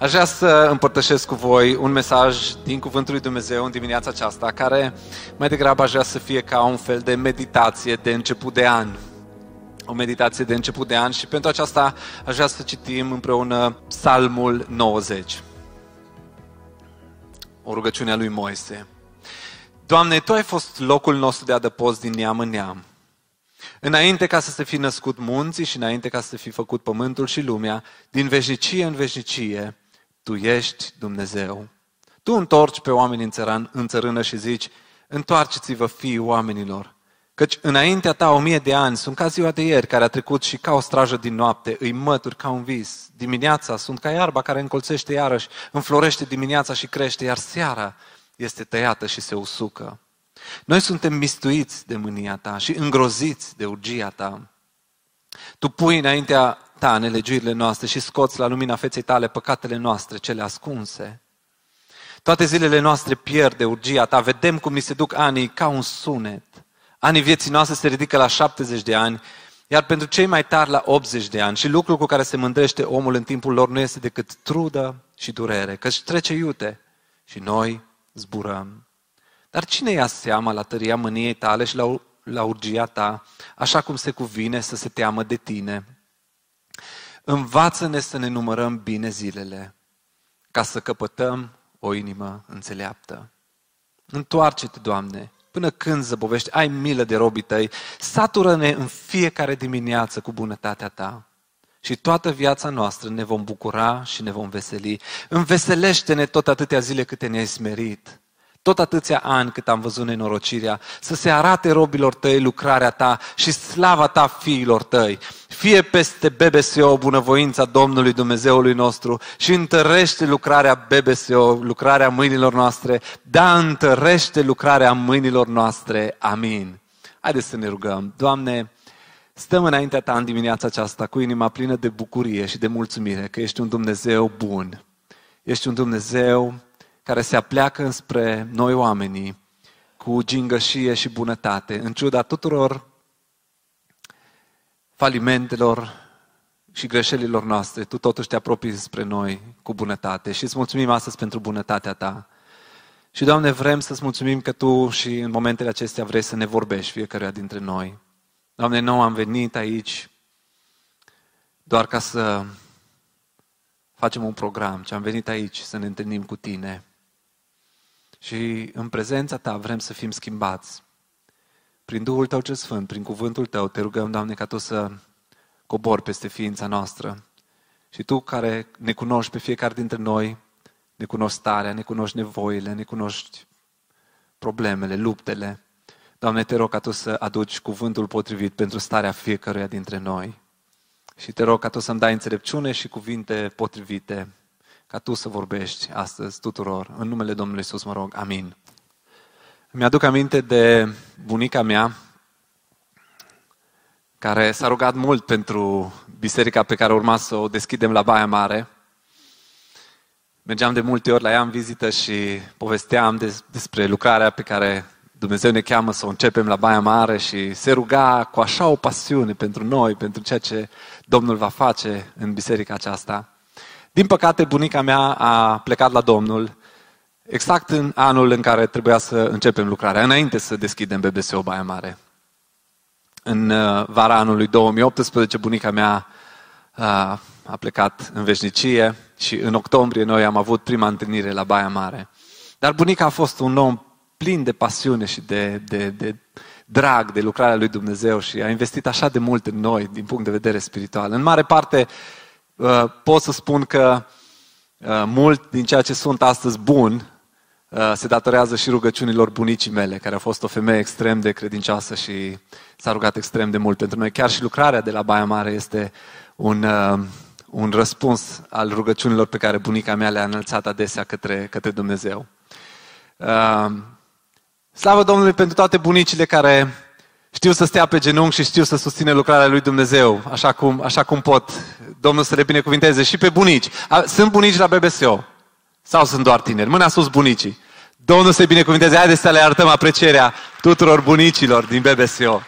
Aș vrea să împărtășesc cu voi un mesaj din Cuvântul lui Dumnezeu în dimineața aceasta, care mai degrabă aș vrea să fie ca un fel de meditație de început de an. O meditație de început de an și pentru aceasta aș vrea să citim împreună Psalmul 90. O rugăciune a lui Moise. Doamne, Tu ai fost locul nostru de adăpost din neam în neam. Înainte ca să se fi născut munții și înainte ca să se fi făcut pământul și lumea, din veșnicie în veșnicie, tu ești Dumnezeu. Tu întorci pe oameni în, țăran, în țărână și zici, întoarceți-vă fii oamenilor. Căci înaintea ta o mie de ani sunt ca ziua de ieri care a trecut și ca o strajă din noapte, îi mături ca un vis. Dimineața sunt ca iarba care încolțește iarăși, înflorește dimineața și crește, iar seara este tăiată și se usucă. Noi suntem mistuiți de mânia ta și îngroziți de urgia ta. Tu pui înaintea ta nelegiurile noastre și scoți la lumina feței tale păcatele noastre, cele ascunse. Toate zilele noastre pierd de urgia ta, vedem cum ni se duc anii ca un sunet. Anii vieții noastre se ridică la 70 de ani, iar pentru cei mai tari la 80 de ani. Și lucrul cu care se mândrește omul în timpul lor nu este decât trudă și durere, căci trece iute și noi zburăm. Dar cine ia seama la tăria mâniei tale și la, la urgia ta, așa cum se cuvine să se teamă de tine? Învață-ne să ne numărăm bine zilele, ca să căpătăm o inimă înțeleaptă. Întoarce-te, Doamne, până când zăbovești, ai milă de robii tăi, satură-ne în fiecare dimineață cu bunătatea ta. Și toată viața noastră ne vom bucura și ne vom veseli. Înveselește-ne tot atâtea zile câte ne-ai smerit tot atâția ani cât am văzut nenorocirea, să se arate robilor tăi lucrarea ta și slava ta fiilor tăi. Fie peste BBSO bunăvoința Domnului Dumnezeului nostru și întărește lucrarea BBSO, lucrarea mâinilor noastre, da, întărește lucrarea mâinilor noastre. Amin. Haideți să ne rugăm. Doamne, stăm înaintea Ta în dimineața aceasta cu inima plină de bucurie și de mulțumire că ești un Dumnezeu bun. Ești un Dumnezeu care se apleacă înspre noi oamenii cu gingășie și bunătate, în ciuda tuturor falimentelor și greșelilor noastre, tu totuși te apropii spre noi cu bunătate și îți mulțumim astăzi pentru bunătatea ta. Și, Doamne, vrem să-ți mulțumim că Tu și în momentele acestea vrei să ne vorbești fiecare dintre noi. Doamne, nu am venit aici doar ca să facem un program, ci am venit aici să ne întâlnim cu Tine. Și în prezența Ta vrem să fim schimbați. Prin Duhul Tău ce Sfânt, prin cuvântul Tău, te rugăm, Doamne, ca Tu să cobori peste ființa noastră. Și Tu care ne cunoști pe fiecare dintre noi, ne cunoști starea, ne cunoști nevoile, ne cunoști problemele, luptele. Doamne, te rog ca Tu să aduci cuvântul potrivit pentru starea fiecăruia dintre noi. Și te rog ca Tu să-mi dai înțelepciune și cuvinte potrivite ca Tu să vorbești astăzi tuturor. În numele Domnului Iisus mă rog. Amin. Mi-aduc aminte de bunica mea, care s-a rugat mult pentru biserica pe care urma să o deschidem la Baia Mare. Mergeam de multe ori la ea în vizită și povesteam des, despre lucrarea pe care Dumnezeu ne cheamă să o începem la Baia Mare și se ruga cu așa o pasiune pentru noi, pentru ceea ce Domnul va face în biserica aceasta. Din păcate, bunica mea a plecat la Domnul exact în anul în care trebuia să începem lucrarea, înainte să deschidem BBSO Baia Mare. În uh, vara anului 2018, bunica mea uh, a plecat în veșnicie și în octombrie noi am avut prima întâlnire la Baia Mare. Dar bunica a fost un om plin de pasiune și de, de, de drag de lucrarea lui Dumnezeu și a investit așa de mult în noi din punct de vedere spiritual. În mare parte, Uh, pot să spun că uh, mult din ceea ce sunt astăzi bun uh, se datorează și rugăciunilor bunicii mele, care a fost o femeie extrem de credincioasă și s-a rugat extrem de mult pentru noi. Chiar și lucrarea de la Baia Mare este un, un răspuns al rugăciunilor pe care bunica mea le-a înălțat adesea către, către Dumnezeu. Uh, slavă Domnului pentru toate bunicile care știu să stea pe genunchi și știu să susține lucrarea lui Dumnezeu, așa cum, așa cum pot. Domnul să le binecuvinteze și pe bunici. Sunt bunici la BBSO? Sau sunt doar tineri? Mâna sus bunicii. Domnul să-i binecuvinteze. Haideți să le arătăm aprecierea tuturor bunicilor din BBSO.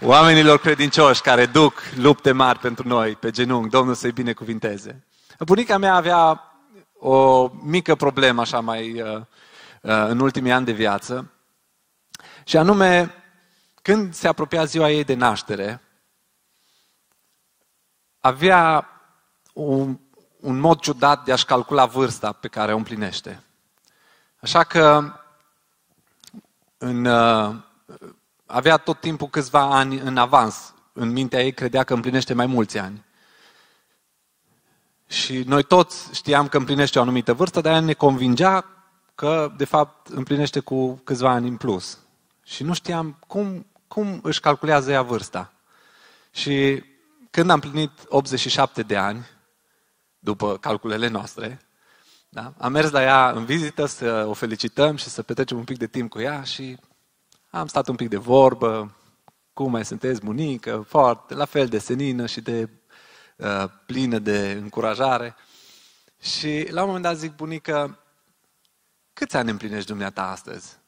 Oamenilor credincioși care duc lupte mari pentru noi pe genunchi. Domnul să-i binecuvinteze. Bunica mea avea o mică problemă așa mai uh, uh, în ultimii ani de viață. Și anume, când se apropia ziua ei de naștere, avea un, un mod ciudat de a-și calcula vârsta pe care o împlinește. Așa că în, uh, avea tot timpul câțiva ani în avans. În mintea ei credea că împlinește mai mulți ani. Și noi toți știam că împlinește o anumită vârstă, dar ea ne convingea că, de fapt, împlinește cu câțiva ani în plus. Și nu știam cum, cum își calculează ea vârsta. Și când am plinit 87 de ani, după calculele noastre, da, am mers la ea în vizită să o felicităm și să petrecem un pic de timp cu ea și am stat un pic de vorbă, cum mai sunteți bunică, foarte, la fel de senină și de uh, plină de încurajare. Și la un moment dat zic, bunică, câți ani împlinești dumneata astăzi?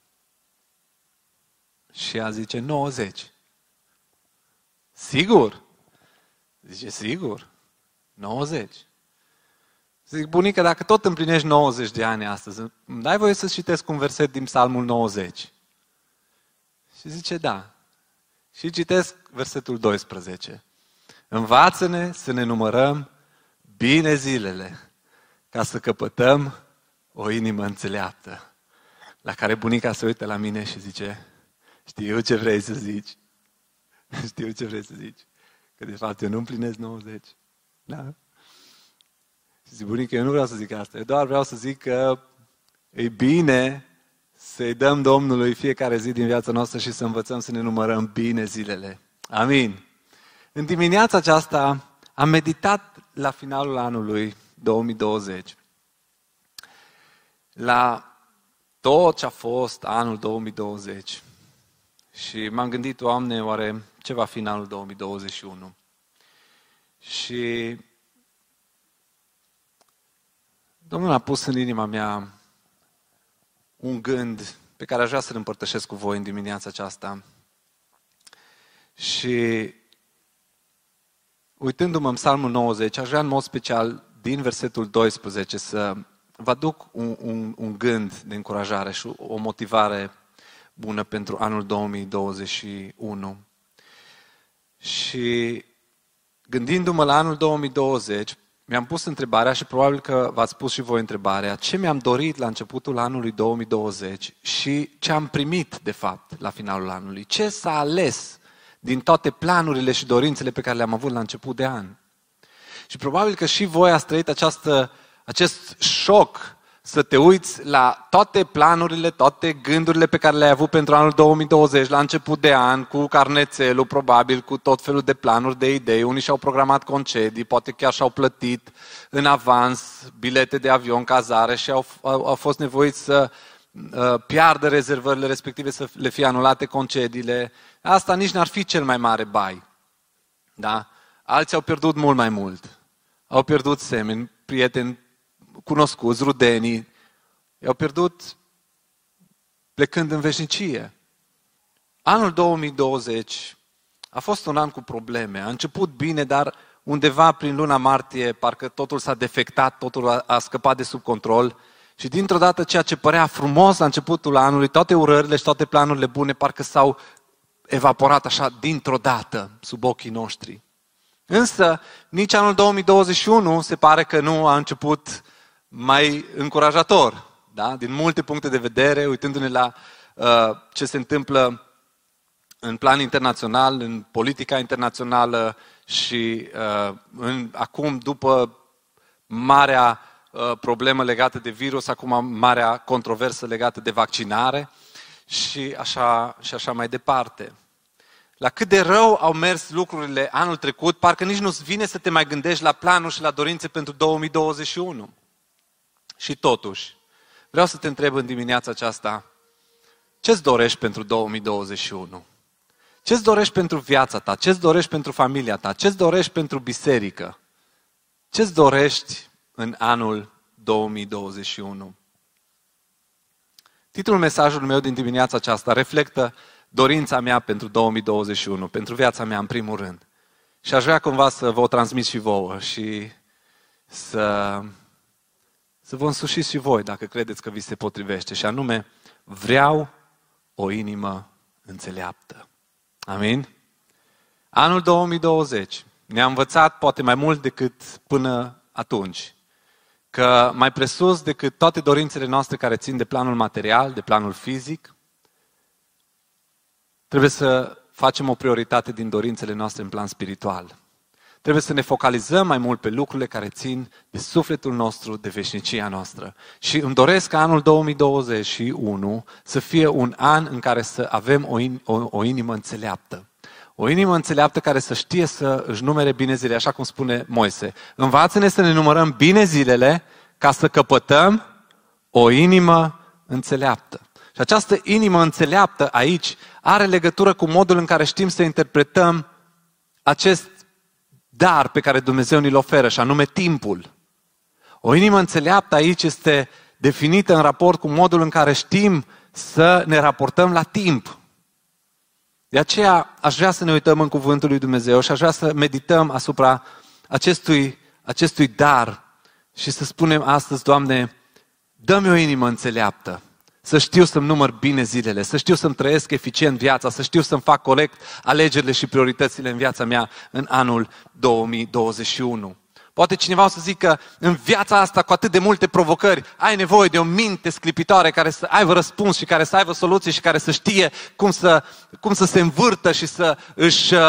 Și ea zice, 90. Sigur? Zice, sigur. 90. Zic, bunică, dacă tot împlinești 90 de ani astăzi, dai voie să citesc un verset din Psalmul 90. Și zice, da. Și citesc versetul 12. Învață-ne să ne numărăm bine zilele, ca să căpătăm o inimă înțeleaptă. La care bunica se uită la mine și zice, știu ce vrei să zici. Știu ce vrei să zici. Că de fapt eu nu împlinesc 90. Da? Și zic, bunică, eu nu vreau să zic asta. Eu doar vreau să zic că e bine să-i dăm Domnului fiecare zi din viața noastră și să învățăm să ne numărăm bine zilele. Amin. În dimineața aceasta am meditat la finalul anului 2020 la tot ce a fost anul 2020. Și m-am gândit, Doamne, oare ce va fi în anul 2021? Și Domnul a pus în inima mea un gând pe care aș vrea să-l împărtășesc cu voi în dimineața aceasta. Și uitându-mă în Psalmul 90, aș vrea în mod special din versetul 12 să vă aduc un, un, un gând de încurajare și o motivare bună pentru anul 2021. Și gândindu-mă la anul 2020, mi-am pus întrebarea și probabil că v-ați pus și voi întrebarea, ce mi-am dorit la începutul anului 2020 și ce am primit, de fapt, la finalul anului? Ce s-a ales din toate planurile și dorințele pe care le-am avut la început de an? Și probabil că și voi ați trăit această, acest șoc să te uiți la toate planurile, toate gândurile pe care le-ai avut pentru anul 2020, la început de an, cu carnețelul, probabil, cu tot felul de planuri, de idei. Unii și-au programat concedii, poate chiar și-au plătit în avans bilete de avion, cazare și au, au, au fost nevoiți să uh, piardă rezervările respective, să le fie anulate concediile. Asta nici n-ar fi cel mai mare bai. Da? Alții au pierdut mult mai mult. Au pierdut semeni, prieteni cunoscuți, rudenii, i-au pierdut plecând în veșnicie. Anul 2020 a fost un an cu probleme. A început bine, dar undeva prin luna martie parcă totul s-a defectat, totul a, a scăpat de sub control și dintr-o dată ceea ce părea frumos la începutul anului, toate urările și toate planurile bune parcă s-au evaporat așa dintr-o dată sub ochii noștri. Însă, nici anul 2021 se pare că nu a început mai încurajator, da? din multe puncte de vedere, uitându-ne la uh, ce se întâmplă în plan internațional, în politica internațională și uh, în, acum, după marea uh, problemă legată de virus, acum marea controversă legată de vaccinare și așa, și așa mai departe. la cât de rău au mers lucrurile anul trecut, parcă nici nu-ți vine să te mai gândești la planuri și la dorințe pentru 2021. Și totuși, vreau să te întreb în dimineața aceasta, ce-ți dorești pentru 2021? Ce-ți dorești pentru viața ta? Ce-ți dorești pentru familia ta? Ce-ți dorești pentru biserică? Ce-ți dorești în anul 2021? Titlul mesajului meu din dimineața aceasta reflectă dorința mea pentru 2021, pentru viața mea în primul rând. Și aș vrea cumva să vă o transmit și vouă și să, să vă însușiți și voi dacă credeți că vi se potrivește. Și anume, vreau o inimă înțeleaptă. Amin? Anul 2020 ne-a învățat poate mai mult decât până atunci că mai presus decât toate dorințele noastre care țin de planul material, de planul fizic, trebuie să facem o prioritate din dorințele noastre în plan spiritual. Trebuie să ne focalizăm mai mult pe lucrurile care țin de sufletul nostru, de veșnicia noastră. Și îmi doresc ca anul 2021 să fie un an în care să avem o, in, o, o inimă înțeleaptă. O inimă înțeleaptă care să știe să își numere bine zilele, așa cum spune Moise. Învață-ne să ne numărăm bine zilele ca să căpătăm o inimă înțeleaptă. Și această inimă înțeleaptă aici are legătură cu modul în care știm să interpretăm acest dar pe care Dumnezeu ni-l oferă, și anume timpul. O inimă înțeleaptă aici este definită în raport cu modul în care știm să ne raportăm la timp. De aceea aș vrea să ne uităm în Cuvântul lui Dumnezeu și aș vrea să medităm asupra acestui, acestui dar și să spunem astăzi, Doamne, dă-mi o inimă înțeleaptă, să știu să-mi număr bine zilele, să știu să-mi trăiesc eficient viața, să știu să-mi fac corect alegerile și prioritățile în viața mea în anul 2021. Poate cineva o să zică, în viața asta cu atât de multe provocări, ai nevoie de o minte sclipitoare care să aibă răspuns și care să aibă soluții și care să știe cum să, cum să se învârtă și să își uh,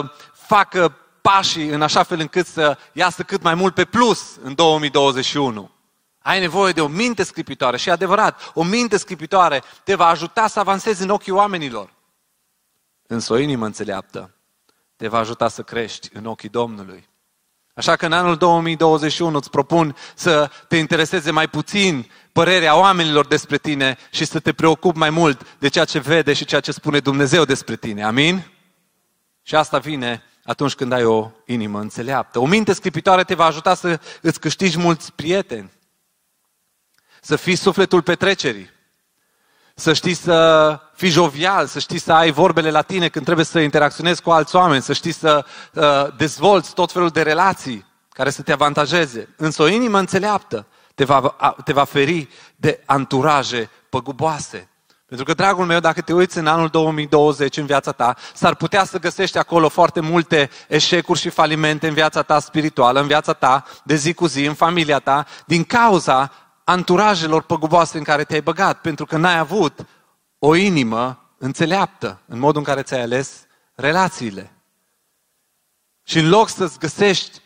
uh, facă pașii în așa fel încât să iasă cât mai mult pe plus în 2021. Ai nevoie de o minte scripitoare și adevărat, o minte scripitoare te va ajuta să avansezi în ochii oamenilor. Însă o inimă înțeleaptă te va ajuta să crești în ochii Domnului. Așa că în anul 2021 îți propun să te intereseze mai puțin părerea oamenilor despre tine și să te preocupi mai mult de ceea ce vede și ceea ce spune Dumnezeu despre tine. Amin? Și asta vine atunci când ai o inimă înțeleaptă. O minte scripitoare te va ajuta să îți câștigi mulți prieteni, să fii sufletul petrecerii, să știi să fii jovial, să știi să ai vorbele la tine când trebuie să interacționezi cu alți oameni, să știi să uh, dezvolți tot felul de relații care să te avantajeze. Însă o inimă înțeleaptă te va, te va feri de anturaje păguboase. Pentru că, dragul meu, dacă te uiți în anul 2020 în viața ta, s-ar putea să găsești acolo foarte multe eșecuri și falimente în viața ta spirituală, în viața ta de zi cu zi, în familia ta, din cauza anturajelor păguboase în care te-ai băgat, pentru că n-ai avut o inimă înțeleaptă în modul în care ți-ai ales relațiile. Și în loc să-ți găsești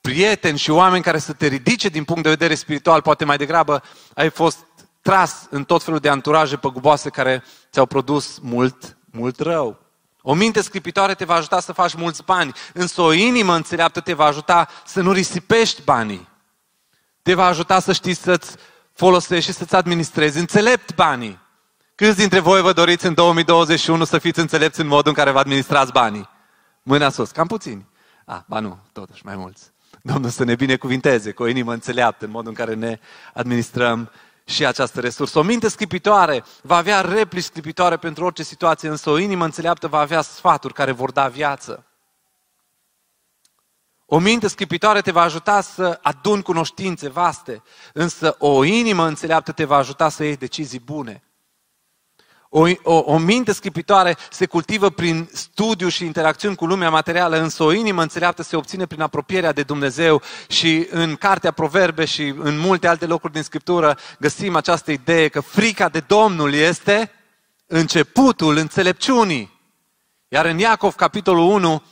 prieteni și oameni care să te ridice din punct de vedere spiritual, poate mai degrabă ai fost tras în tot felul de anturaje păguboase care ți-au produs mult, mult rău. O minte scripitoare te va ajuta să faci mulți bani, însă o inimă înțeleaptă te va ajuta să nu risipești banii. Te va ajuta să știi să-ți folosești și să-ți administrezi înțelept banii. Câți dintre voi vă doriți în 2021 să fiți înțelepți în modul în care vă administrați banii? Mâna sus, cam puțini. Ah, ba nu, totuși mai mulți. Domnul să ne binecuvinteze cu o inimă înțeleaptă în modul în care ne administrăm și această resursă. O minte sclipitoare va avea replici sclipitoare pentru orice situație, însă o inimă înțeleaptă va avea sfaturi care vor da viață. O minte sclipitoare te va ajuta să aduni cunoștințe vaste, însă o inimă înțeleaptă te va ajuta să iei decizii bune. O, o, o minte sclipitoare se cultivă prin studiu și interacțiuni cu lumea materială, însă o inimă înțeleaptă se obține prin apropierea de Dumnezeu și în Cartea Proverbe și în multe alte locuri din Scriptură găsim această idee că frica de Domnul este începutul înțelepciunii. Iar în Iacov, capitolul 1,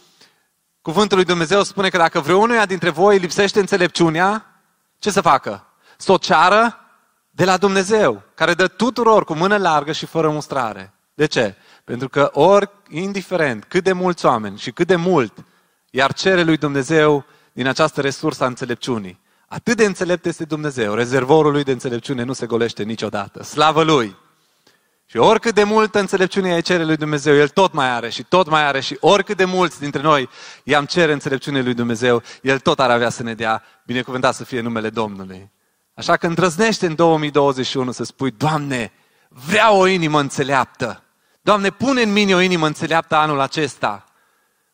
cuvântul lui Dumnezeu spune că dacă vreunuia dintre voi lipsește înțelepciunea, ce să facă? Să o ceară de la Dumnezeu, care dă tuturor cu mână largă și fără mustrare. De ce? Pentru că ori, indiferent cât de mulți oameni și cât de mult iar cere lui Dumnezeu din această resursă a înțelepciunii, atât de înțelept este Dumnezeu, rezervorul lui de înțelepciune nu se golește niciodată. Slavă Lui! Și oricât de multă înțelepciune îi cere lui Dumnezeu, El tot mai are și tot mai are și oricât de mulți dintre noi i-am cere înțelepciune lui Dumnezeu, El tot ar avea să ne dea, binecuvântat să fie numele Domnului. Așa că îndrăznește în 2021 să spui, Doamne, vreau o inimă înțeleaptă. Doamne, pune în mine o inimă înțeleaptă anul acesta.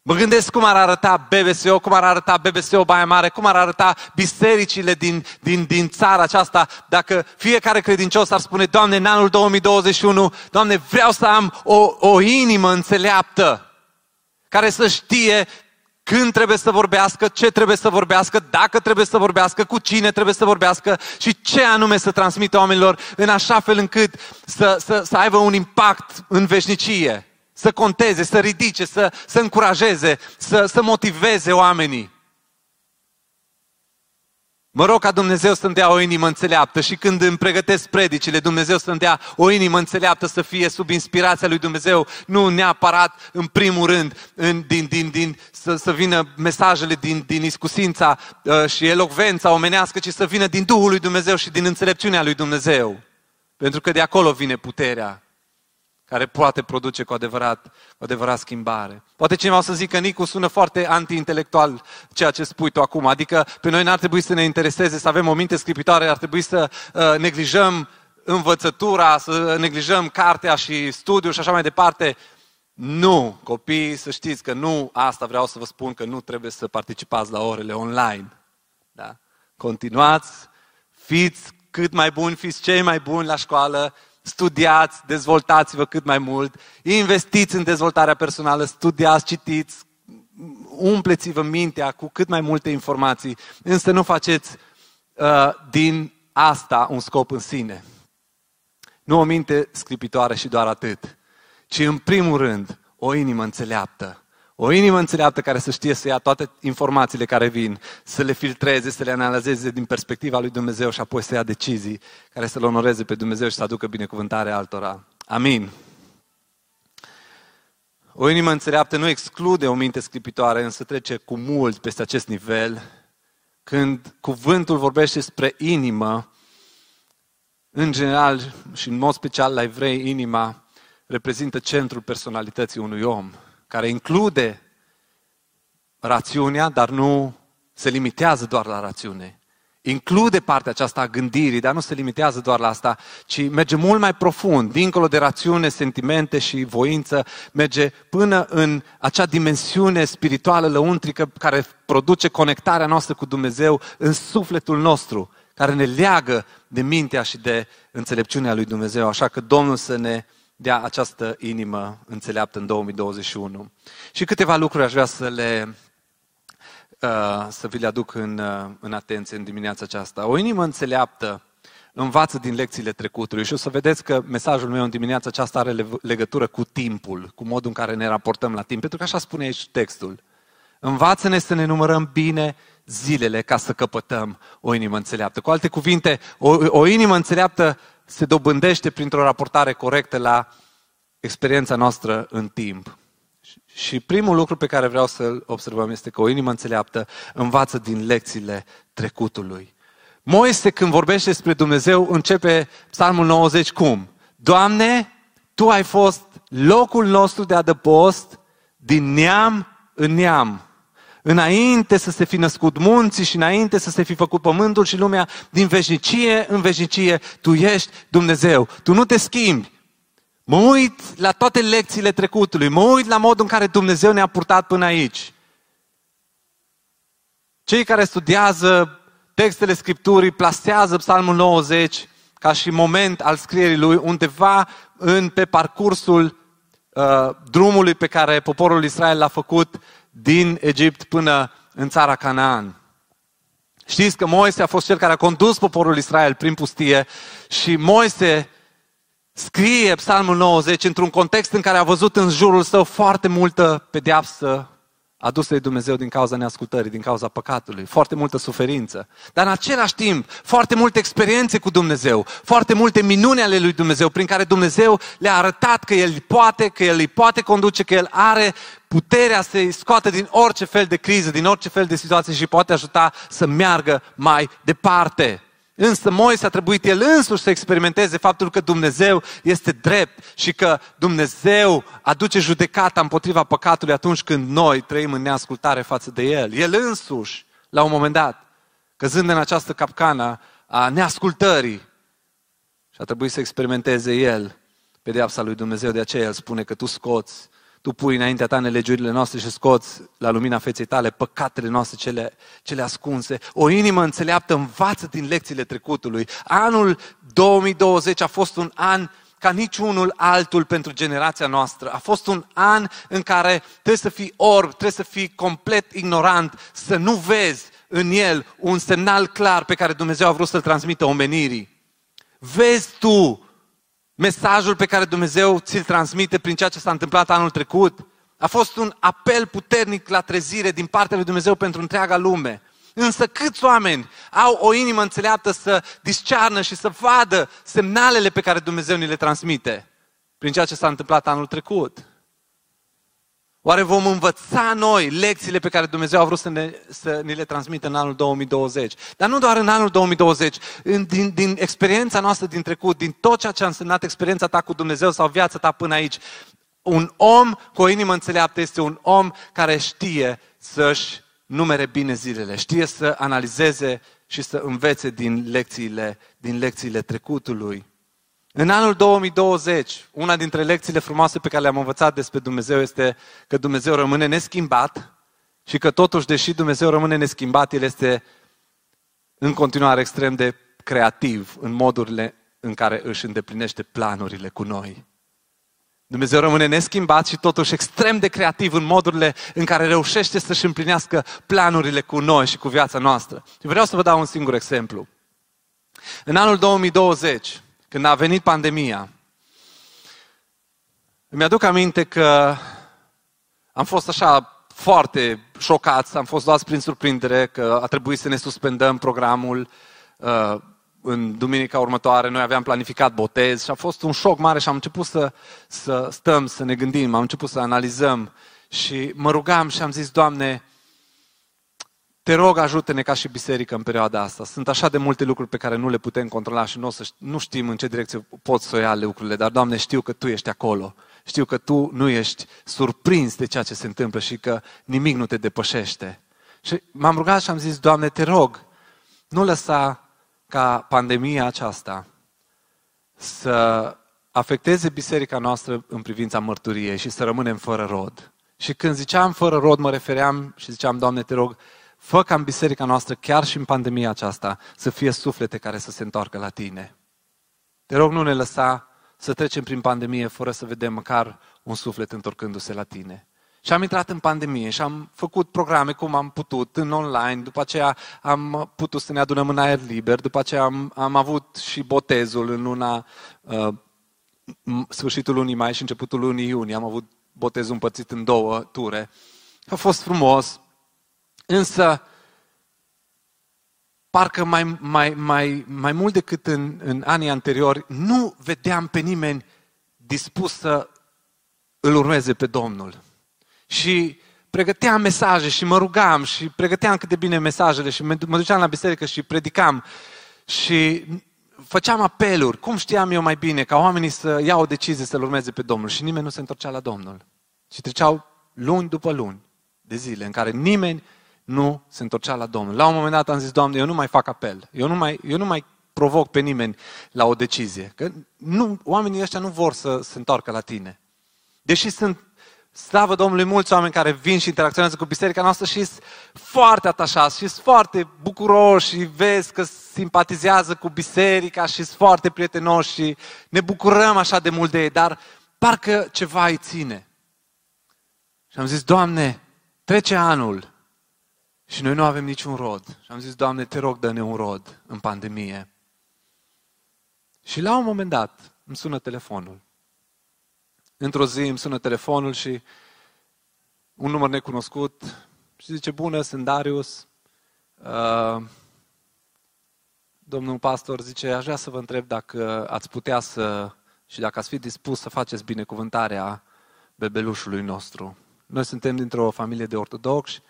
Mă gândesc cum ar arăta BBSO, cum ar arăta BBSO Baia Mare, cum ar arăta bisericile din, din, din țara aceasta dacă fiecare credincios ar spune, Doamne, în anul 2021, Doamne, vreau să am o, o inimă înțeleaptă care să știe când trebuie să vorbească, ce trebuie să vorbească, dacă trebuie să vorbească, cu cine trebuie să vorbească și ce anume să transmită oamenilor în așa fel încât să, să, să aibă un impact în veșnicie să conteze, să ridice, să, să încurajeze, să, să motiveze oamenii. Mă rog ca Dumnezeu să-mi dea o inimă înțeleaptă și când îmi pregătesc predicile, Dumnezeu să-mi dea o inimă înțeleaptă să fie sub inspirația lui Dumnezeu, nu neapărat în primul rând în, din, din, din, să, să vină mesajele din, din iscusința uh, și elocvența omenească, ci să vină din Duhul lui Dumnezeu și din înțelepciunea lui Dumnezeu. Pentru că de acolo vine puterea care poate produce cu adevărat, cu adevărat schimbare. Poate cineva o să zică, Nicu, sună foarte anti-intelectual ceea ce spui tu acum. Adică pe noi n-ar trebui să ne intereseze, să avem o minte scripitoare, ar trebui să uh, neglijăm învățătura, să neglijăm cartea și studiul și așa mai departe. Nu, copii, să știți că nu asta vreau să vă spun, că nu trebuie să participați la orele online. Da? Continuați, fiți cât mai buni, fiți cei mai buni la școală, studiați, dezvoltați-vă cât mai mult, investiți în dezvoltarea personală, studiați, citiți, umpleți-vă mintea cu cât mai multe informații, însă nu faceți uh, din asta un scop în sine. Nu o minte scripitoare și doar atât, ci în primul rând o inimă înțeleaptă o inimă înțeleaptă care să știe să ia toate informațiile care vin, să le filtreze, să le analizeze din perspectiva lui Dumnezeu și apoi să ia decizii care să-L onoreze pe Dumnezeu și să aducă binecuvântare altora. Amin. O inimă înțeleaptă nu exclude o minte scripitoare, însă trece cu mult peste acest nivel. Când cuvântul vorbește despre inimă, în general și în mod special la evrei, inima reprezintă centrul personalității unui om care include rațiunea, dar nu se limitează doar la rațiune. Include partea aceasta a gândirii, dar nu se limitează doar la asta, ci merge mult mai profund, dincolo de rațiune, sentimente și voință, merge până în acea dimensiune spirituală lăuntrică care produce conectarea noastră cu Dumnezeu în sufletul nostru, care ne leagă de mintea și de înțelepciunea lui Dumnezeu. Așa că Domnul să ne dea această inimă înțeleaptă în 2021. Și câteva lucruri aș vrea să le uh, să vi le aduc în, uh, în atenție în dimineața aceasta. O inimă înțeleaptă învață din lecțiile trecutului și o să vedeți că mesajul meu în dimineața aceasta are legătură cu timpul, cu modul în care ne raportăm la timp, pentru că așa spune aici textul. Învață-ne să ne numărăm bine zilele ca să căpătăm o inimă înțeleaptă. Cu alte cuvinte, o, o inimă înțeleaptă se dobândește printr-o raportare corectă la experiența noastră în timp. Și primul lucru pe care vreau să-l observăm este că o inimă înțeleaptă învață din lecțiile trecutului. Moise, când vorbește despre Dumnezeu, începe psalmul 90 cum? Doamne, Tu ai fost locul nostru de adăpost din neam în neam. Înainte să se fi născut munții și înainte să se fi făcut pământul și lumea, din veșnicie în veșnicie, Tu ești Dumnezeu. Tu nu te schimbi. Mă uit la toate lecțiile trecutului, mă uit la modul în care Dumnezeu ne-a purtat până aici. Cei care studiază textele Scripturii plasează Psalmul 90 ca și moment al scrierii lui undeva în, pe parcursul uh, drumului pe care poporul Israel l-a făcut din Egipt până în țara Canaan. Știți că Moise a fost cel care a condus poporul Israel prin pustie și Moise scrie Psalmul 90 într-un context în care a văzut în jurul său foarte multă pedeapsă, adusă de Dumnezeu din cauza neascultării, din cauza păcatului, foarte multă suferință, dar în același timp foarte multe experiențe cu Dumnezeu, foarte multe minuni ale lui Dumnezeu, prin care Dumnezeu le-a arătat că El poate, că El îi poate conduce, că El are puterea să-i scoată din orice fel de criză, din orice fel de situație și poate ajuta să meargă mai departe. Însă Moise a trebuit el însuși să experimenteze faptul că Dumnezeu este drept și că Dumnezeu aduce judecata împotriva păcatului atunci când noi trăim în neascultare față de El. El însuși, la un moment dat, căzând în această capcană a neascultării, și a trebuit să experimenteze El pedeapsa lui Dumnezeu. De aceea El spune că tu scoți tu pui înaintea ta nelegiurile noastre și scoți la lumina feței tale păcatele noastre cele, cele ascunse. O inimă înțeleaptă învață din lecțiile trecutului. Anul 2020 a fost un an ca niciunul altul pentru generația noastră. A fost un an în care trebuie să fii orb, trebuie să fii complet ignorant, să nu vezi în el un semnal clar pe care Dumnezeu a vrut să-l transmită omenirii. Vezi tu mesajul pe care Dumnezeu ți-l transmite prin ceea ce s-a întâmplat anul trecut. A fost un apel puternic la trezire din partea lui Dumnezeu pentru întreaga lume. Însă câți oameni au o inimă înțeleaptă să discearnă și să vadă semnalele pe care Dumnezeu ni le transmite prin ceea ce s-a întâmplat anul trecut? Oare vom învăța noi lecțiile pe care Dumnezeu a vrut să ne, să ne le transmită în anul 2020? Dar nu doar în anul 2020, în, din, din experiența noastră din trecut, din tot ceea ce a însemnat experiența ta cu Dumnezeu sau viața ta până aici. Un om cu o inimă înțeleaptă este un om care știe să-și numere bine zilele, știe să analizeze și să învețe din lecțiile, din lecțiile trecutului. În anul 2020, una dintre lecțiile frumoase pe care le-am învățat despre Dumnezeu este că Dumnezeu rămâne neschimbat și că totuși, deși Dumnezeu rămâne neschimbat, El este în continuare extrem de creativ în modurile în care își îndeplinește planurile cu noi. Dumnezeu rămâne neschimbat și totuși extrem de creativ în modurile în care reușește să-și împlinească planurile cu noi și cu viața noastră. Și vreau să vă dau un singur exemplu. În anul 2020, când a venit pandemia, îmi aduc aminte că am fost așa foarte șocați, am fost luați prin surprindere că a trebuit să ne suspendăm programul uh, în duminica următoare. Noi aveam planificat botez și a fost un șoc mare și am început să, să stăm, să ne gândim, am început să analizăm și mă rugam și am zis, Doamne, te rog, ajută-ne ca și biserică în perioada asta. Sunt așa de multe lucruri pe care nu le putem controla și nu, o să, nu știm în ce direcție pot să o ia lucrurile, dar, Doamne, știu că Tu ești acolo. Știu că Tu nu ești surprins de ceea ce se întâmplă și că nimic nu te depășește. Și m-am rugat și am zis, Doamne, te rog, nu lăsa ca pandemia aceasta să afecteze biserica noastră în privința mărturiei și să rămânem fără rod. Și când ziceam fără rod, mă refeream și ziceam, Doamne, te rog, Fă ca în biserica noastră, chiar și în pandemia aceasta, să fie suflete care să se întoarcă la tine. Te rog, nu ne lăsa să trecem prin pandemie fără să vedem măcar un suflet întorcându-se la tine. Și am intrat în pandemie și am făcut programe cum am putut, în online, după aceea am putut să ne adunăm în aer liber, după aceea am, am avut și botezul în luna, uh, sfârșitul lunii mai și începutul lunii iunie, am avut botezul împărțit în două ture. A fost frumos, Însă, parcă mai, mai, mai, mai mult decât în, în anii anteriori, nu vedeam pe nimeni dispus să îl urmeze pe Domnul. Și pregăteam mesaje și mă rugam și pregăteam cât de bine mesajele și mă duceam la biserică și predicam și făceam apeluri. Cum știam eu mai bine ca oamenii să iau o decizie să-L urmeze pe Domnul și nimeni nu se întorcea la Domnul. Și treceau luni după luni de zile în care nimeni nu se întorcea la Domnul. La un moment dat am zis, Doamne, eu nu mai fac apel. Eu nu mai, eu nu mai provoc pe nimeni la o decizie. Că nu, oamenii ăștia nu vor să se întoarcă la tine. Deși sunt, slavă Domnului, mulți oameni care vin și interacționează cu biserica noastră și sunt foarte atașați și sunt foarte bucuroși și vezi că simpatizează cu biserica și sunt foarte prietenoși și ne bucurăm așa de mult de ei, dar parcă ceva îi ține. Și am zis, Doamne, trece anul, și noi nu avem niciun rod. Și am zis, Doamne, te rog, dă-ne un rod în pandemie. Și la un moment dat îmi sună telefonul. Într-o zi îmi sună telefonul și un număr necunoscut și zice, bună, sunt Darius. Uh, domnul pastor zice, aș vrea să vă întreb dacă ați putea să, și dacă ați fi dispus să faceți binecuvântarea bebelușului nostru. Noi suntem dintr-o familie de ortodoxi,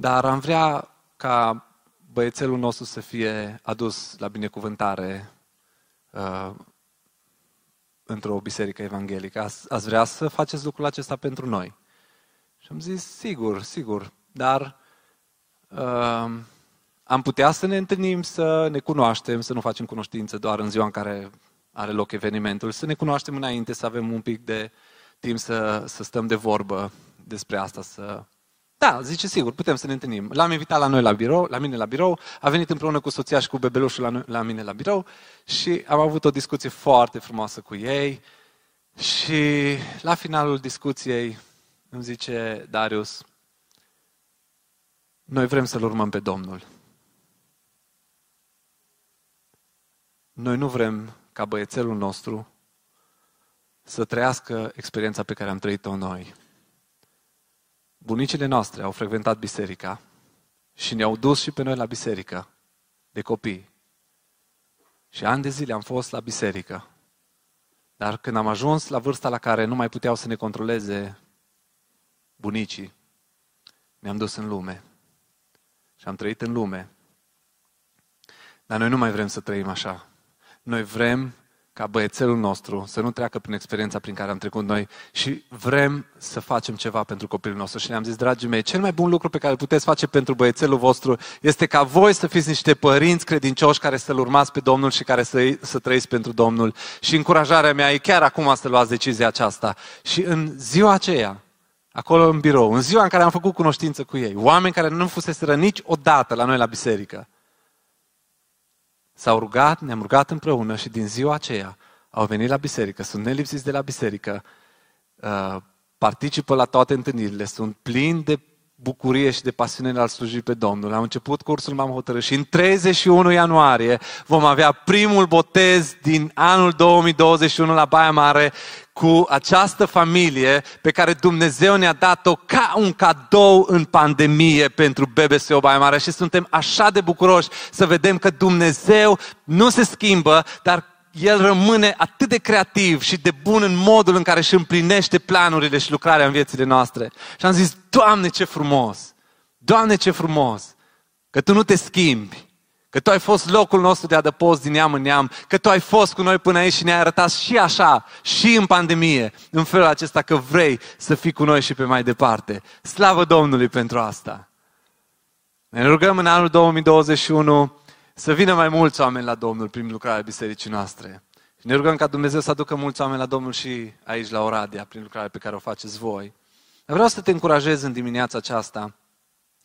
dar am vrea ca băiețelul nostru să fie adus la binecuvântare uh, într-o biserică evanghelică. Ați, ați vrea să faceți lucrul acesta pentru noi? Și am zis, sigur, sigur, dar uh, am putea să ne întâlnim, să ne cunoaștem, să nu facem cunoștință doar în ziua în care are loc evenimentul, să ne cunoaștem înainte, să avem un pic de timp să, să stăm de vorbă despre asta, să... Da, zice sigur, putem să ne întâlnim. L-am invitat la noi la birou, la mine la birou, a venit împreună cu soția și cu bebelușul la, la mine la birou și am avut o discuție foarte frumoasă cu ei și la finalul discuției îmi zice Darius, noi vrem să-L urmăm pe Domnul. Noi nu vrem ca băiețelul nostru să trăiască experiența pe care am trăit-o noi. Bunicile noastre au frecventat biserica și ne-au dus și pe noi la biserică, de copii. Și ani de zile am fost la biserică. Dar când am ajuns la vârsta la care nu mai puteau să ne controleze bunicii, ne-am dus în lume. Și am trăit în lume. Dar noi nu mai vrem să trăim așa. Noi vrem ca băiețelul nostru să nu treacă prin experiența prin care am trecut noi și vrem să facem ceva pentru copilul nostru. Și ne-am zis, dragii mei, cel mai bun lucru pe care îl puteți face pentru băiețelul vostru este ca voi să fiți niște părinți credincioși care să-L urmați pe Domnul și care să, să trăiți pentru Domnul. Și încurajarea mea e chiar acum să luați decizia aceasta. Și în ziua aceea, acolo în birou, în ziua în care am făcut cunoștință cu ei, oameni care nu fuseseră niciodată la noi la biserică, s-au rugat, ne-am rugat împreună și din ziua aceea au venit la biserică, sunt nelipsiți de la biserică, uh, participă la toate întâlnirile, sunt plini de bucurie și de pasiune al sluji pe Domnul. Am început cursul, m-am hotărât și în 31 ianuarie vom avea primul botez din anul 2021 la Baia Mare cu această familie pe care Dumnezeu ne-a dat-o ca un cadou în pandemie pentru BBSO Baia Mare și suntem așa de bucuroși să vedem că Dumnezeu nu se schimbă, dar el rămâne atât de creativ și de bun în modul în care își împlinește planurile și lucrarea în viețile noastre. Și am zis, Doamne, ce frumos! Doamne, ce frumos! Că Tu nu te schimbi, că Tu ai fost locul nostru de adăpost din neam în neam, că Tu ai fost cu noi până aici și ne-ai arătat și așa, și în pandemie, în felul acesta că vrei să fii cu noi și pe mai departe. Slavă Domnului pentru asta! Ne rugăm în anul 2021 să vină mai mulți oameni la Domnul prin lucrarea bisericii noastre. Și ne rugăm ca Dumnezeu să aducă mulți oameni la Domnul și aici la Oradea, prin lucrarea pe care o faceți voi. Vreau să te încurajez în dimineața aceasta.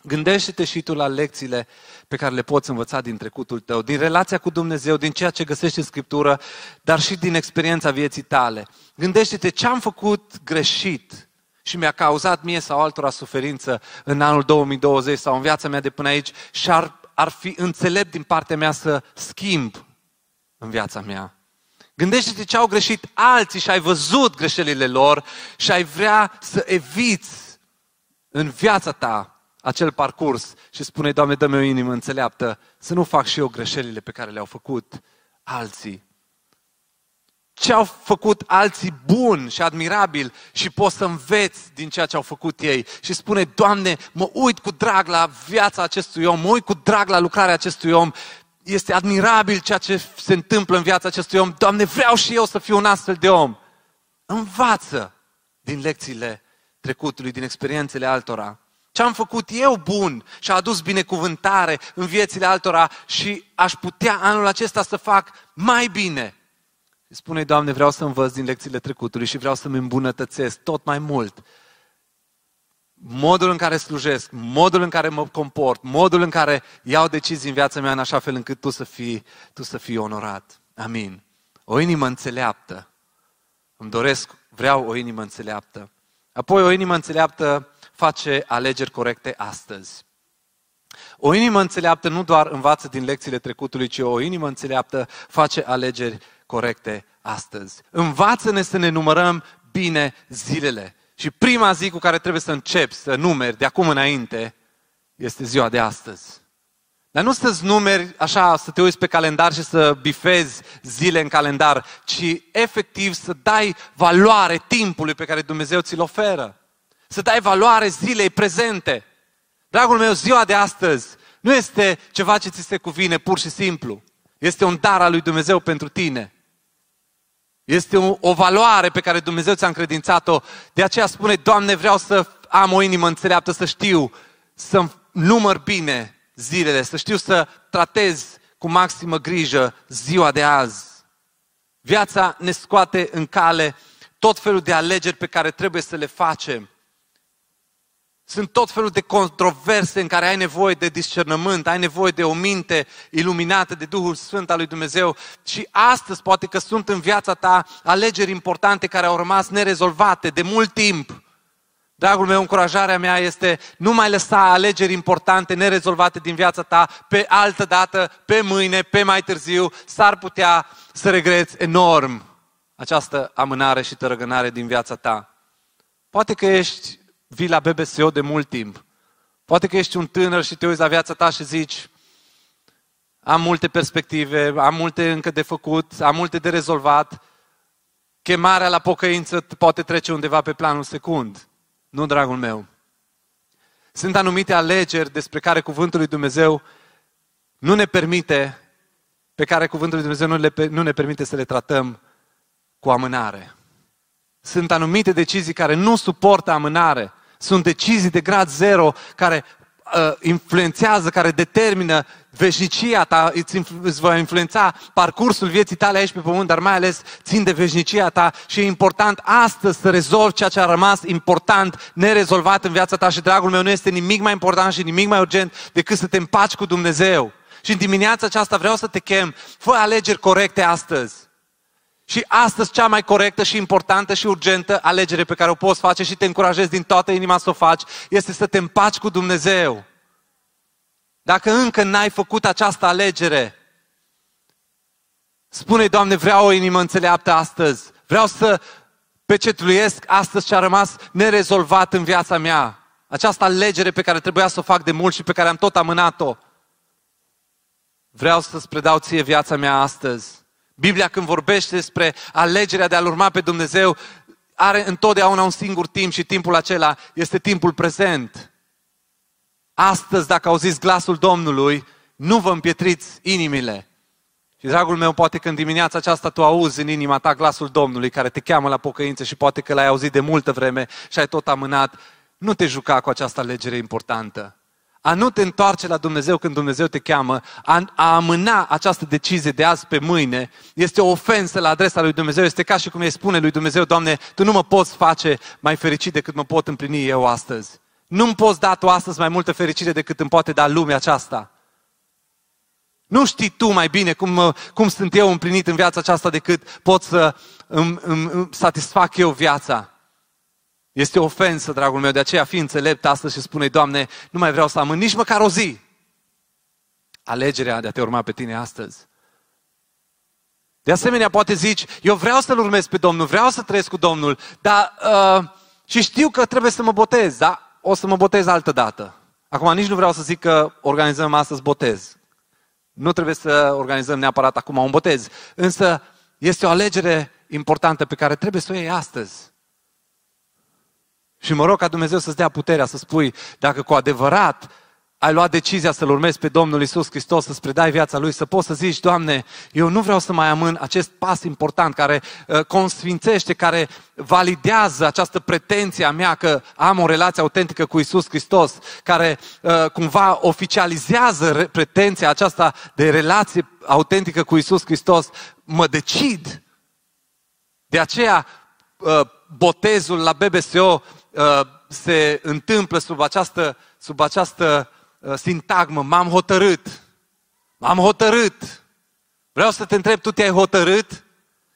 Gândește-te și tu la lecțiile pe care le poți învăța din trecutul tău, din relația cu Dumnezeu, din ceea ce găsești în Scriptură, dar și din experiența vieții tale. Gândește-te ce am făcut greșit și mi-a cauzat mie sau altora suferință în anul 2020 sau în viața mea de până aici și ar ar fi înțelept din partea mea să schimb în viața mea. Gândește-te ce au greșit alții și ai văzut greșelile lor și ai vrea să eviți în viața ta acel parcurs și spune, Doamne, dă-mi o inimă înțeleaptă să nu fac și eu greșelile pe care le-au făcut alții ce au făcut alții bun și admirabil și poți să înveți din ceea ce au făcut ei. Și spune, Doamne, mă uit cu drag la viața acestui om, mă uit cu drag la lucrarea acestui om. Este admirabil ceea ce se întâmplă în viața acestui om. Doamne, vreau și eu să fiu un astfel de om. Învață din lecțiile trecutului, din experiențele altora. Ce am făcut eu bun și a adus binecuvântare în viețile altora și aș putea anul acesta să fac mai bine și spune, Doamne, vreau să învăț din lecțiile trecutului și vreau să-mi îmbunătățesc tot mai mult modul în care slujesc, modul în care mă comport, modul în care iau decizii în viața mea în așa fel încât tu să fii, tu să fii onorat. Amin. O inimă înțeleaptă. Îmi doresc, vreau o inimă înțeleaptă. Apoi o inimă înțeleaptă face alegeri corecte astăzi. O inimă înțeleaptă nu doar învață din lecțiile trecutului, ci o inimă înțeleaptă face alegeri corecte astăzi. Învață-ne să ne numărăm bine zilele Și prima zi cu care trebuie să începi să numeri de acum înainte este ziua de astăzi. Dar nu să-ți numeri așa, să te uiți pe calendar și să bifezi zile în calendar, ci efectiv să dai valoare timpului pe care Dumnezeu ți-l oferă. Să dai valoare zilei prezente. Dragul meu, ziua de astăzi nu este ceva ce ți se cuvine pur și simplu. Este un dar al lui Dumnezeu pentru tine. Este o, o valoare pe care Dumnezeu ți-a încredințat-o. De aceea spune, Doamne, vreau să am o inimă înțeleaptă, să știu, să număr bine zilele, să știu să tratez cu maximă grijă ziua de azi. Viața ne scoate în cale tot felul de alegeri pe care trebuie să le facem. Sunt tot felul de controverse în care ai nevoie de discernământ, ai nevoie de o minte iluminată de Duhul Sfânt al lui Dumnezeu și astăzi poate că sunt în viața ta alegeri importante care au rămas nerezolvate de mult timp. Dragul meu, încurajarea mea este nu mai lăsa alegeri importante, nerezolvate din viața ta pe altă dată, pe mâine, pe mai târziu, s-ar putea să regreți enorm această amânare și tărăgânare din viața ta. Poate că ești vii la BBSO de mult timp. Poate că ești un tânăr și te uiți la viața ta și zici, am multe perspective, am multe încă de făcut, am multe de rezolvat. Chemarea la pocăință poate trece undeva pe planul secund. Nu, dragul meu. Sunt anumite alegeri despre care Cuvântul lui Dumnezeu nu ne permite, pe care Cuvântul lui Dumnezeu nu, le, nu ne permite să le tratăm cu amânare. Sunt anumite decizii care nu suportă amânare. Sunt decizii de grad zero care uh, influențează, care determină veșnicia ta, îți, îți va influența parcursul vieții tale aici pe pământ, dar mai ales țin de veșnicia ta și e important astăzi să rezolvi ceea ce a rămas important, nerezolvat în viața ta și, dragul meu, nu este nimic mai important și nimic mai urgent decât să te împaci cu Dumnezeu. Și în dimineața aceasta vreau să te chem, fă alegeri corecte astăzi. Și astăzi cea mai corectă și importantă și urgentă alegere pe care o poți face și te încurajez din toată inima să o faci, este să te împaci cu Dumnezeu. Dacă încă n-ai făcut această alegere, spune Doamne, vreau o inimă înțeleaptă astăzi. Vreau să pecetluiesc astăzi ce a rămas nerezolvat în viața mea. Această alegere pe care trebuia să o fac de mult și pe care am tot amânat-o. Vreau să-ți predau ție viața mea astăzi. Biblia când vorbește despre alegerea de a-L urma pe Dumnezeu, are întotdeauna un singur timp și timpul acela este timpul prezent. Astăzi, dacă auziți glasul Domnului, nu vă împietriți inimile. Și, dragul meu, poate că în dimineața aceasta tu auzi în inima ta glasul Domnului care te cheamă la pocăință și poate că l-ai auzit de multă vreme și ai tot amânat. Nu te juca cu această alegere importantă. A nu te întoarce la Dumnezeu când Dumnezeu te cheamă, a, a amâna această decizie de azi pe mâine, este o ofensă la adresa lui Dumnezeu. Este ca și cum îi spune lui Dumnezeu, Doamne, Tu nu mă poți face mai fericit decât mă pot împlini eu astăzi. Nu-mi poți da Tu astăzi mai multă fericire decât îmi poate da lumea aceasta. Nu știi tu mai bine cum, cum sunt eu împlinit în viața aceasta decât pot să îmi, îmi, îmi satisfac eu viața. Este o ofensă, dragul meu, de aceea fi înțelept astăzi și spune, Doamne, nu mai vreau să amân nici măcar o zi. Alegerea de a te urma pe tine astăzi. De asemenea, poate zici, eu vreau să-L urmez pe Domnul, vreau să trăiesc cu Domnul, dar uh, și știu că trebuie să mă botez, dar o să mă botez altă dată. Acum nici nu vreau să zic că organizăm astăzi botez. Nu trebuie să organizăm neapărat acum un botez. Însă este o alegere importantă pe care trebuie să o iei astăzi. Și mă rog ca Dumnezeu să-ți dea puterea să spui, dacă cu adevărat ai luat decizia să-L urmezi pe Domnul Isus Hristos, să-ți predai viața Lui, să poți să zici, Doamne, eu nu vreau să mai amân acest pas important care uh, consfințește, care validează această pretenție a mea că am o relație autentică cu Isus Hristos, care uh, cumva oficializează pretenția aceasta de relație autentică cu Isus Hristos. Mă decid. De aceea, uh, botezul la BBSO Uh, se întâmplă sub această, sub această uh, sintagmă, m-am hotărât. M-am hotărât. Vreau să te întreb, tu te-ai hotărât?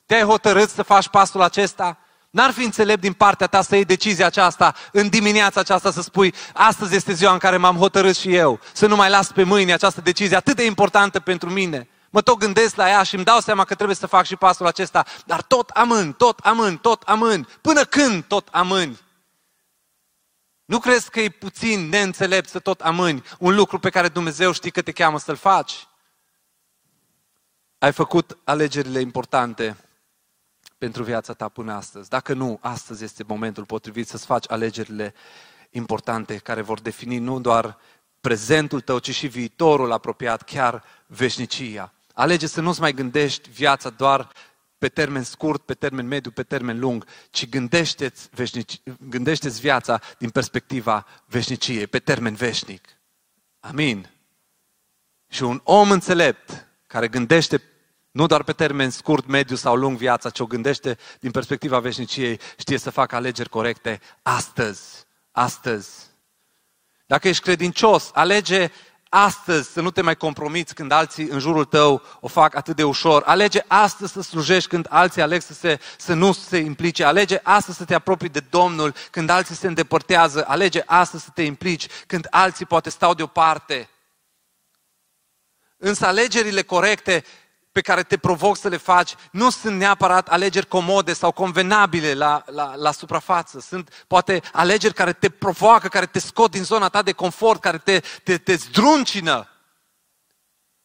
Te-ai hotărât să faci pasul acesta? N-ar fi înțelept din partea ta să iei decizia aceasta în dimineața aceasta să spui astăzi este ziua în care m-am hotărât și eu, să nu mai las pe mâine această decizie atât de importantă pentru mine. Mă tot gândesc la ea și îmi dau seama că trebuie să fac și pasul acesta, dar tot amân, tot amân, tot amân. Până când tot amâni? Nu crezi că e puțin neînțelept să tot amâni un lucru pe care Dumnezeu știe că te cheamă să-l faci? Ai făcut alegerile importante pentru viața ta până astăzi. Dacă nu, astăzi este momentul potrivit să-ți faci alegerile importante care vor defini nu doar prezentul tău, ci și viitorul apropiat, chiar veșnicia. Alege să nu-ți mai gândești viața doar pe termen scurt, pe termen mediu, pe termen lung, ci gândește-ți, veșnici, gândește-ți viața din perspectiva veșniciei, pe termen veșnic. Amin. Și un om înțelept care gândește nu doar pe termen scurt, mediu sau lung viața, ci o gândește din perspectiva veșniciei, știe să facă alegeri corecte astăzi. Astăzi. Dacă ești credincios, alege astăzi să nu te mai compromiți când alții în jurul tău o fac atât de ușor. Alege astăzi să slujești când alții aleg să, se, să nu se implice. Alege astăzi să te apropii de Domnul când alții se îndepărtează. Alege astăzi să te implici când alții poate stau deoparte. Însă alegerile corecte pe care te provoc să le faci nu sunt neapărat alegeri comode sau convenabile la, la, la suprafață. Sunt poate alegeri care te provoacă, care te scot din zona ta de confort, care te, te, te zdruncină.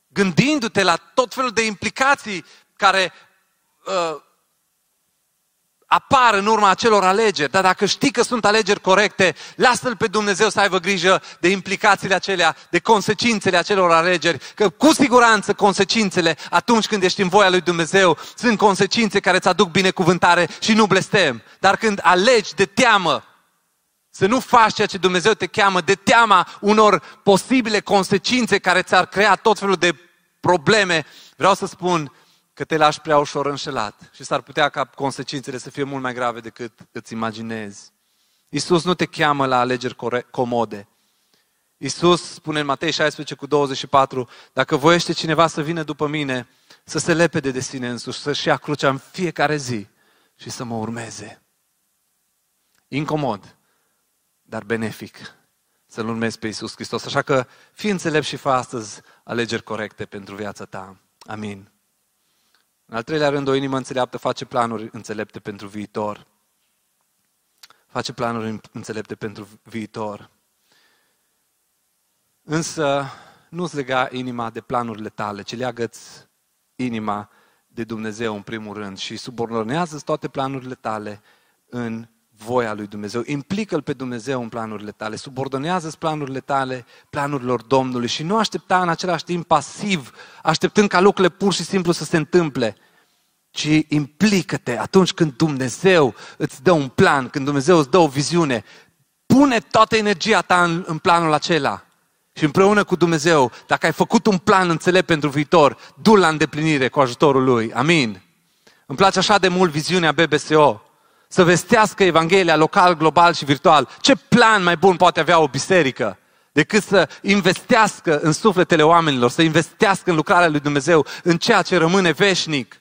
Gândindu-te la tot felul de implicații care uh, apar în urma acelor alegeri. Dar dacă știi că sunt alegeri corecte, lasă-L pe Dumnezeu să aibă grijă de implicațiile acelea, de consecințele acelor alegeri. Că cu siguranță consecințele, atunci când ești în voia lui Dumnezeu, sunt consecințe care îți aduc binecuvântare și nu blestem. Dar când alegi de teamă, să nu faci ceea ce Dumnezeu te cheamă, de teama unor posibile consecințe care ți-ar crea tot felul de probleme, vreau să spun, că te lași prea ușor înșelat și s-ar putea ca consecințele să fie mult mai grave decât îți imaginezi. Iisus nu te cheamă la alegeri comode. Iisus spune în Matei 16 cu 24, dacă voiește cineva să vină după mine, să se lepede de sine însuși, să-și ia crucea în fiecare zi și să mă urmeze. Incomod, dar benefic să-L urmezi pe Iisus Hristos. Așa că fii înțelept și fă astăzi alegeri corecte pentru viața ta. Amin. În al treilea rând, o inimă înțeleaptă face planuri înțelepte pentru viitor. Face planuri înțelepte pentru viitor. Însă, nu-ți lega inima de planurile tale, ci leagă-ți inima de Dumnezeu în primul rând și subordonează toate planurile tale în voia lui Dumnezeu. Implică-L pe Dumnezeu în planurile tale, subordonează planurile tale planurilor Domnului și nu aștepta în același timp pasiv, așteptând ca lucrurile pur și simplu să se întâmple, ci implică-te atunci când Dumnezeu îți dă un plan, când Dumnezeu îți dă o viziune, pune toată energia ta în, în planul acela. Și împreună cu Dumnezeu, dacă ai făcut un plan înțelept pentru viitor, du-l la îndeplinire cu ajutorul Lui. Amin. Îmi place așa de mult viziunea BBSO să vestească Evanghelia local, global și virtual. Ce plan mai bun poate avea o biserică decât să investească în sufletele oamenilor, să investească în lucrarea lui Dumnezeu, în ceea ce rămâne veșnic.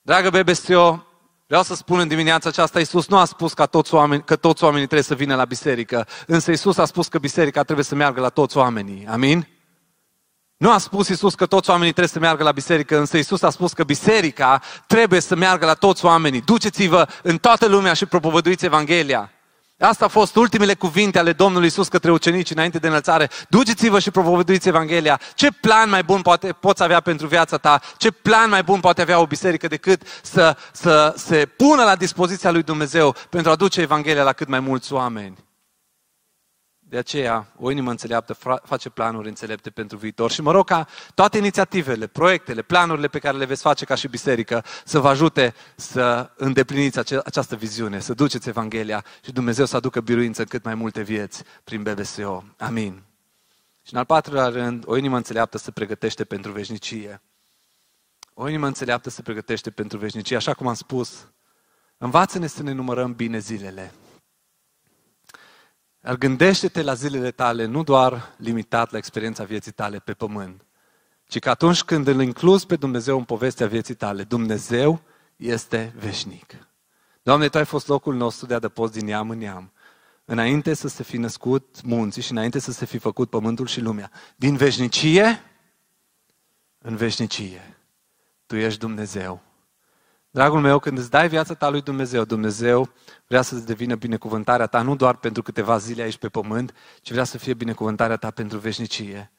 Dragă BBSO, vreau să spun în dimineața aceasta, Iisus nu a spus că toți, oameni, că toți oamenii trebuie să vină la biserică, însă Iisus a spus că biserica trebuie să meargă la toți oamenii. Amin? Nu a spus Isus că toți oamenii trebuie să meargă la biserică, însă Isus a spus că biserica trebuie să meargă la toți oamenii. Duceți-vă în toată lumea și propovăduiți Evanghelia. Asta au fost ultimele cuvinte ale Domnului Isus către ucenici înainte de înălțare. Duceți-vă și propovăduiți Evanghelia. Ce plan mai bun poate, poți avea pentru viața ta? Ce plan mai bun poate avea o biserică decât să, să se pună la dispoziția lui Dumnezeu pentru a duce Evanghelia la cât mai mulți oameni? De aceea, o inimă înțeleaptă face planuri înțelepte pentru viitor și mă rog ca toate inițiativele, proiectele, planurile pe care le veți face ca și biserică să vă ajute să îndepliniți ace- această viziune, să duceți Evanghelia și Dumnezeu să aducă biruință în cât mai multe vieți prin BBSO. Amin. Și în al patrulea rând, o inimă înțeleaptă se pregătește pentru veșnicie. O inimă înțeleaptă se pregătește pentru veșnicie. Așa cum am spus, învață-ne să ne numărăm bine zilele. Dar gândește-te la zilele tale nu doar limitat la experiența vieții tale pe pământ, ci că atunci când îl incluzi pe Dumnezeu în povestea vieții tale, Dumnezeu este veșnic. Doamne, Tu ai fost locul nostru de adăpost din neam în neam, înainte să se fi născut munții și înainte să se fi făcut pământul și lumea. Din veșnicie în veșnicie. Tu ești Dumnezeu. Dragul meu, când îți dai viața ta lui Dumnezeu, Dumnezeu vrea să-ți devină binecuvântarea ta nu doar pentru câteva zile aici pe pământ, ci vrea să fie binecuvântarea ta pentru veșnicie.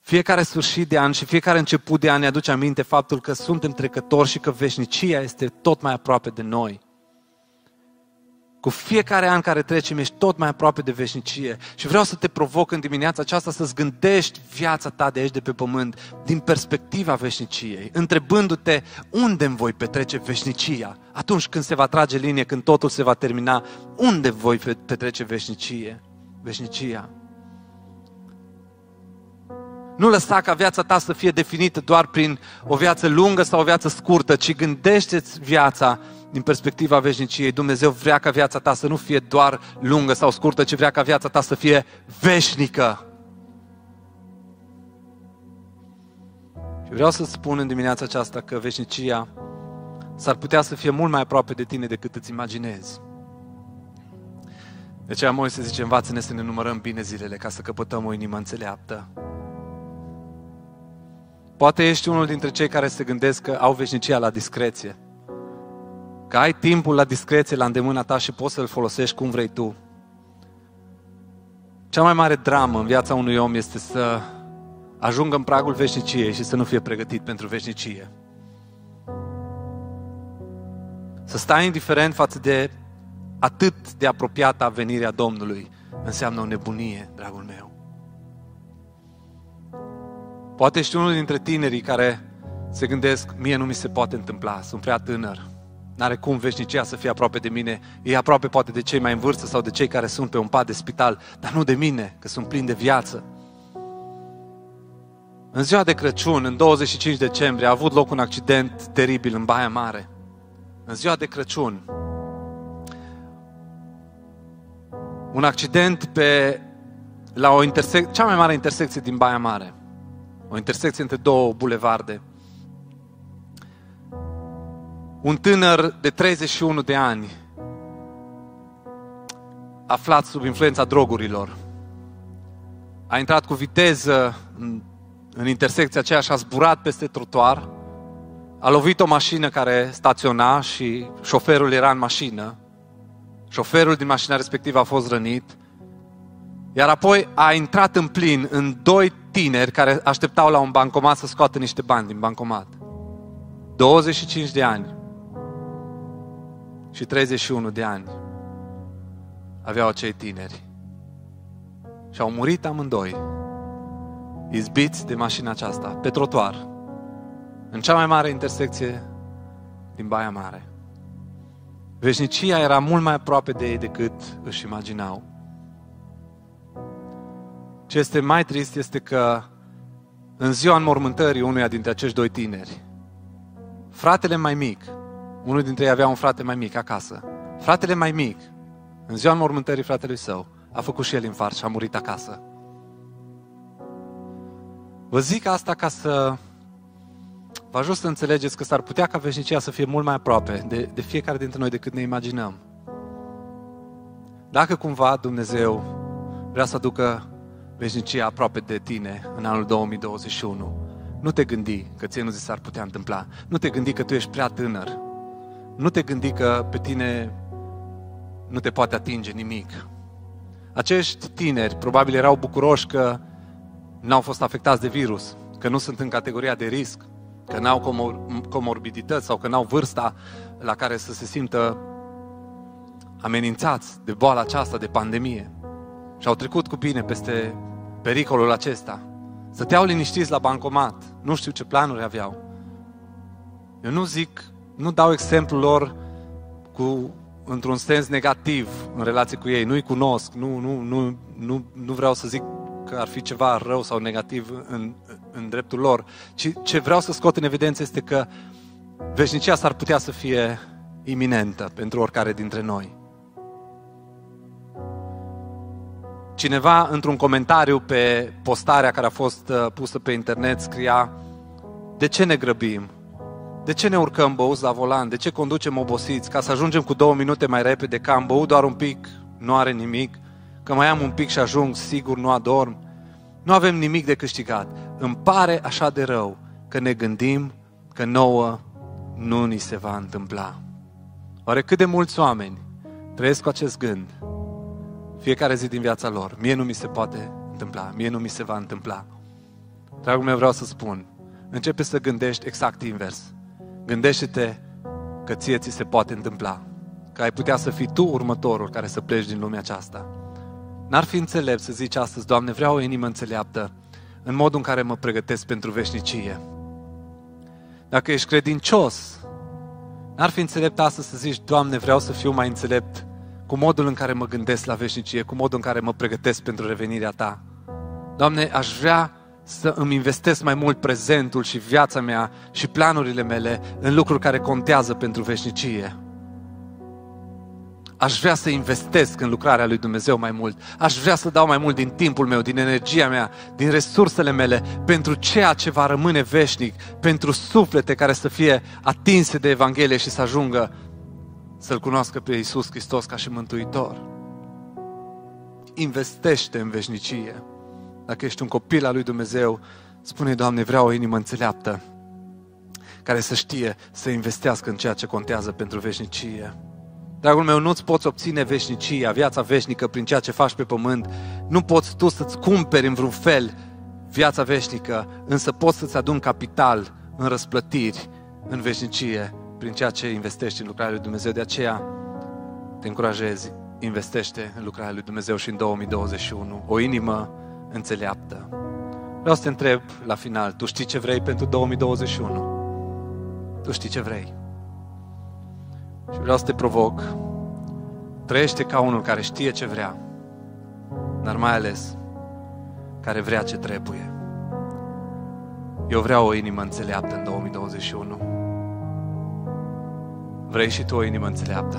Fiecare sfârșit de an și fiecare început de an ne aduce aminte faptul că suntem trecători și că veșnicia este tot mai aproape de noi. Cu fiecare an care trecem ești tot mai aproape de veșnicie. Și vreau să te provoc în dimineața aceasta să-ți gândești viața ta de aici de pe pământ din perspectiva veșniciei, întrebându-te unde îmi voi petrece veșnicia. Atunci când se va trage linie, când totul se va termina, unde voi petrece veșnicie? Veșnicia. Nu lăsa ca viața ta să fie definită doar prin o viață lungă sau o viață scurtă, ci gândește-ți viața din perspectiva veșniciei. Dumnezeu vrea ca viața ta să nu fie doar lungă sau scurtă, ci vrea ca viața ta să fie veșnică. Și vreau să spun în dimineața aceasta că veșnicia s-ar putea să fie mult mai aproape de tine decât îți imaginezi. De aceea Moise zice, învață-ne să ne numărăm bine zilele ca să căpătăm o inimă înțeleaptă. Poate ești unul dintre cei care se gândesc că au veșnicia la discreție. Că ai timpul la discreție la îndemâna ta și poți să-l folosești cum vrei tu. Cea mai mare dramă în viața unui om este să ajungă în pragul veșniciei și să nu fie pregătit pentru veșnicie. Să stai indiferent față de atât de apropiată venirea Domnului înseamnă o nebunie, dragul meu. Poate ești unul dintre tinerii care se gândesc, mie nu mi se poate întâmpla, sunt prea tânăr. N-are cum veșnicia să fie aproape de mine. E aproape poate de cei mai în vârstă sau de cei care sunt pe un pat de spital, dar nu de mine, că sunt plin de viață. În ziua de Crăciun, în 25 decembrie, a avut loc un accident teribil în Baia Mare. În ziua de Crăciun, un accident pe, la o intersec- cea mai mare intersecție din Baia Mare. O intersecție între două bulevarde. Un tânăr de 31 de ani, aflat sub influența drogurilor, a intrat cu viteză în, în intersecția aceea și a zburat peste trotuar, a lovit o mașină care staționa și șoferul era în mașină. Șoferul din mașina respectivă a fost rănit. Iar apoi a intrat în plin în doi tineri care așteptau la un bancomat să scoată niște bani din bancomat. 25 de ani și 31 de ani aveau acei tineri. Și au murit amândoi, izbiți de mașina aceasta, pe trotuar, în cea mai mare intersecție din Baia Mare. Veșnicia era mult mai aproape de ei decât își imaginau. Ce este mai trist este că în ziua înmormântării unuia dintre acești doi tineri, fratele mai mic, unul dintre ei avea un frate mai mic acasă, fratele mai mic, în ziua înmormântării fratelui său, a făcut și el infart și a murit acasă. Vă zic asta ca să vă ajut să înțelegeți că s-ar putea ca veșnicia să fie mult mai aproape de, de fiecare dintre noi decât ne imaginăm. Dacă cumva Dumnezeu vrea să aducă veșnicia aproape de tine în anul 2021. Nu te gândi că ție nu zi s-ar putea întâmpla. Nu te gândi că tu ești prea tânăr. Nu te gândi că pe tine nu te poate atinge nimic. Acești tineri probabil erau bucuroși că n-au fost afectați de virus, că nu sunt în categoria de risc, că n-au comor- comorbidități sau că n-au vârsta la care să se simtă amenințați de boala aceasta, de pandemie. Și au trecut cu bine peste pericolul acesta. Stăteau liniștiți la bancomat. Nu știu ce planuri aveau. Eu nu zic, nu dau exemplul lor cu, într-un sens negativ în relație cu ei. Nu-i cunosc, nu, nu, nu, nu, nu vreau să zic că ar fi ceva rău sau negativ în, în dreptul lor, ci ce vreau să scot în evidență este că veșnicia s-ar putea să fie iminentă pentru oricare dintre noi. Cineva, într-un comentariu pe postarea care a fost uh, pusă pe internet, scria De ce ne grăbim? De ce ne urcăm băuți la volan? De ce conducem obosiți? Ca să ajungem cu două minute mai repede, că am băut doar un pic, nu are nimic, că mai am un pic și ajung, sigur nu adorm. Nu avem nimic de câștigat. Îmi pare așa de rău că ne gândim că nouă nu ni se va întâmpla. Oare cât de mulți oameni trăiesc cu acest gând fiecare zi din viața lor? Mie nu mi se poate întâmpla, mie nu mi se va întâmpla. Dragul meu, vreau să spun, începe să gândești exact invers. Gândește-te că ție ți se poate întâmpla, că ai putea să fii tu următorul care să pleci din lumea aceasta. N-ar fi înțelept să zici astăzi, Doamne, vreau o inimă înțeleaptă în modul în care mă pregătesc pentru veșnicie. Dacă ești credincios, n-ar fi înțelept astăzi să zici, Doamne, vreau să fiu mai înțelept cu modul în care mă gândesc la veșnicie, cu modul în care mă pregătesc pentru revenirea Ta. Doamne, aș vrea să îmi investesc mai mult prezentul și viața mea și planurile mele în lucruri care contează pentru veșnicie. Aș vrea să investesc în lucrarea lui Dumnezeu mai mult. Aș vrea să dau mai mult din timpul meu, din energia mea, din resursele mele pentru ceea ce va rămâne veșnic, pentru suflete care să fie atinse de Evanghelie și să ajungă să-L cunoască pe Iisus Hristos ca și Mântuitor. Investește în veșnicie. Dacă ești un copil al lui Dumnezeu, spune, Doamne, vreau o inimă înțeleaptă care să știe să investească în ceea ce contează pentru veșnicie. Dragul meu, nu-ți poți obține veșnicia, viața veșnică prin ceea ce faci pe pământ. Nu poți tu să-ți cumperi în vreun fel viața veșnică, însă poți să-ți aduni capital în răsplătiri, în veșnicie, prin ceea ce investești în lucrarea lui Dumnezeu. De aceea te încurajezi, investește în lucrarea lui Dumnezeu și în 2021. O inimă înțeleaptă. Vreau să te întreb la final, tu știi ce vrei pentru 2021? Tu știi ce vrei? Și vreau să te provoc. Trăiește ca unul care știe ce vrea, dar mai ales care vrea ce trebuie. Eu vreau o inimă înțeleaptă în 2021. Vrei și tu o inimă înțeleaptă?